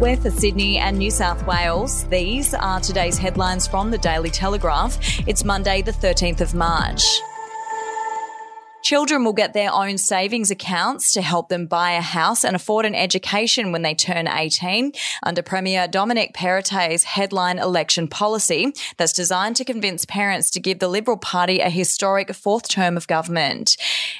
With Sydney and New South Wales, these are today's headlines from the Daily Telegraph. It's Monday, the 13th of March. Children will get their own savings accounts to help them buy a house and afford an education when they turn 18 under Premier Dominic Perrottet's headline election policy that's designed to convince parents to give the Liberal Party a historic fourth term of government.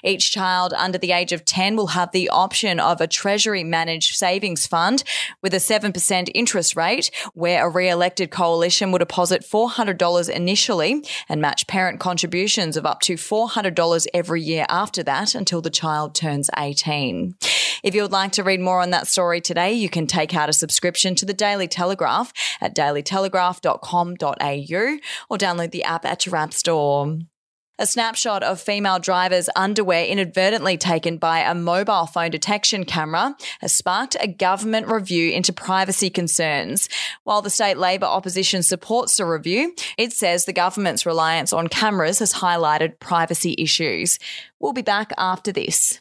Each child under the age of 10 will have the option of a Treasury managed savings fund with a 7% interest rate where a re-elected coalition would deposit $400 initially and match parent contributions of up to $400 every year after that until the child turns 18. If you would like to read more on that story today, you can take out a subscription to the Daily Telegraph at dailytelegraph.com.au or download the app at your app store. A snapshot of female drivers' underwear inadvertently taken by a mobile phone detection camera has sparked a government review into privacy concerns. While the state Labor opposition supports the review, it says the government's reliance on cameras has highlighted privacy issues. We'll be back after this.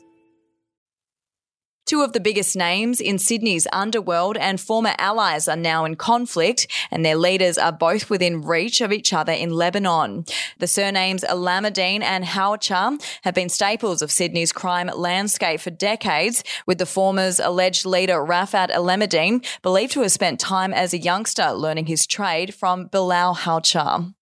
Two of the biggest names in Sydney's underworld and former allies are now in conflict, and their leaders are both within reach of each other in Lebanon. The surnames Alameddine and Hawcha have been staples of Sydney's crime landscape for decades, with the former's alleged leader Rafat Alameddine believed to have spent time as a youngster learning his trade from Bilal Hawcha.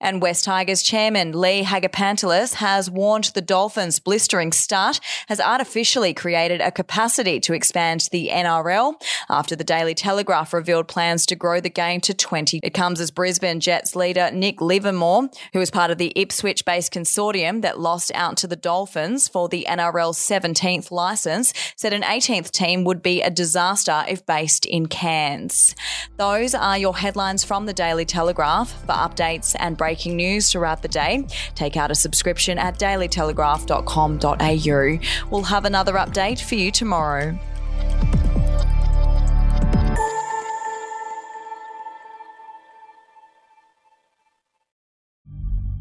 And West Tigers chairman Lee Hagipantelis has warned the Dolphins' blistering start has artificially created a capacity to expand the NRL after the Daily Telegraph revealed plans to grow the game to 20. It comes as Brisbane Jets leader Nick Livermore, who was part of the Ipswich-based consortium that lost out to the Dolphins for the NRL's 17th licence, said an 18th team would be a disaster if based in Cairns. Those are your headlines from the Daily Telegraph. For updates and breaking news throughout the day, take out a subscription at dailytelegraph.com.au. We'll have another update for you tomorrow.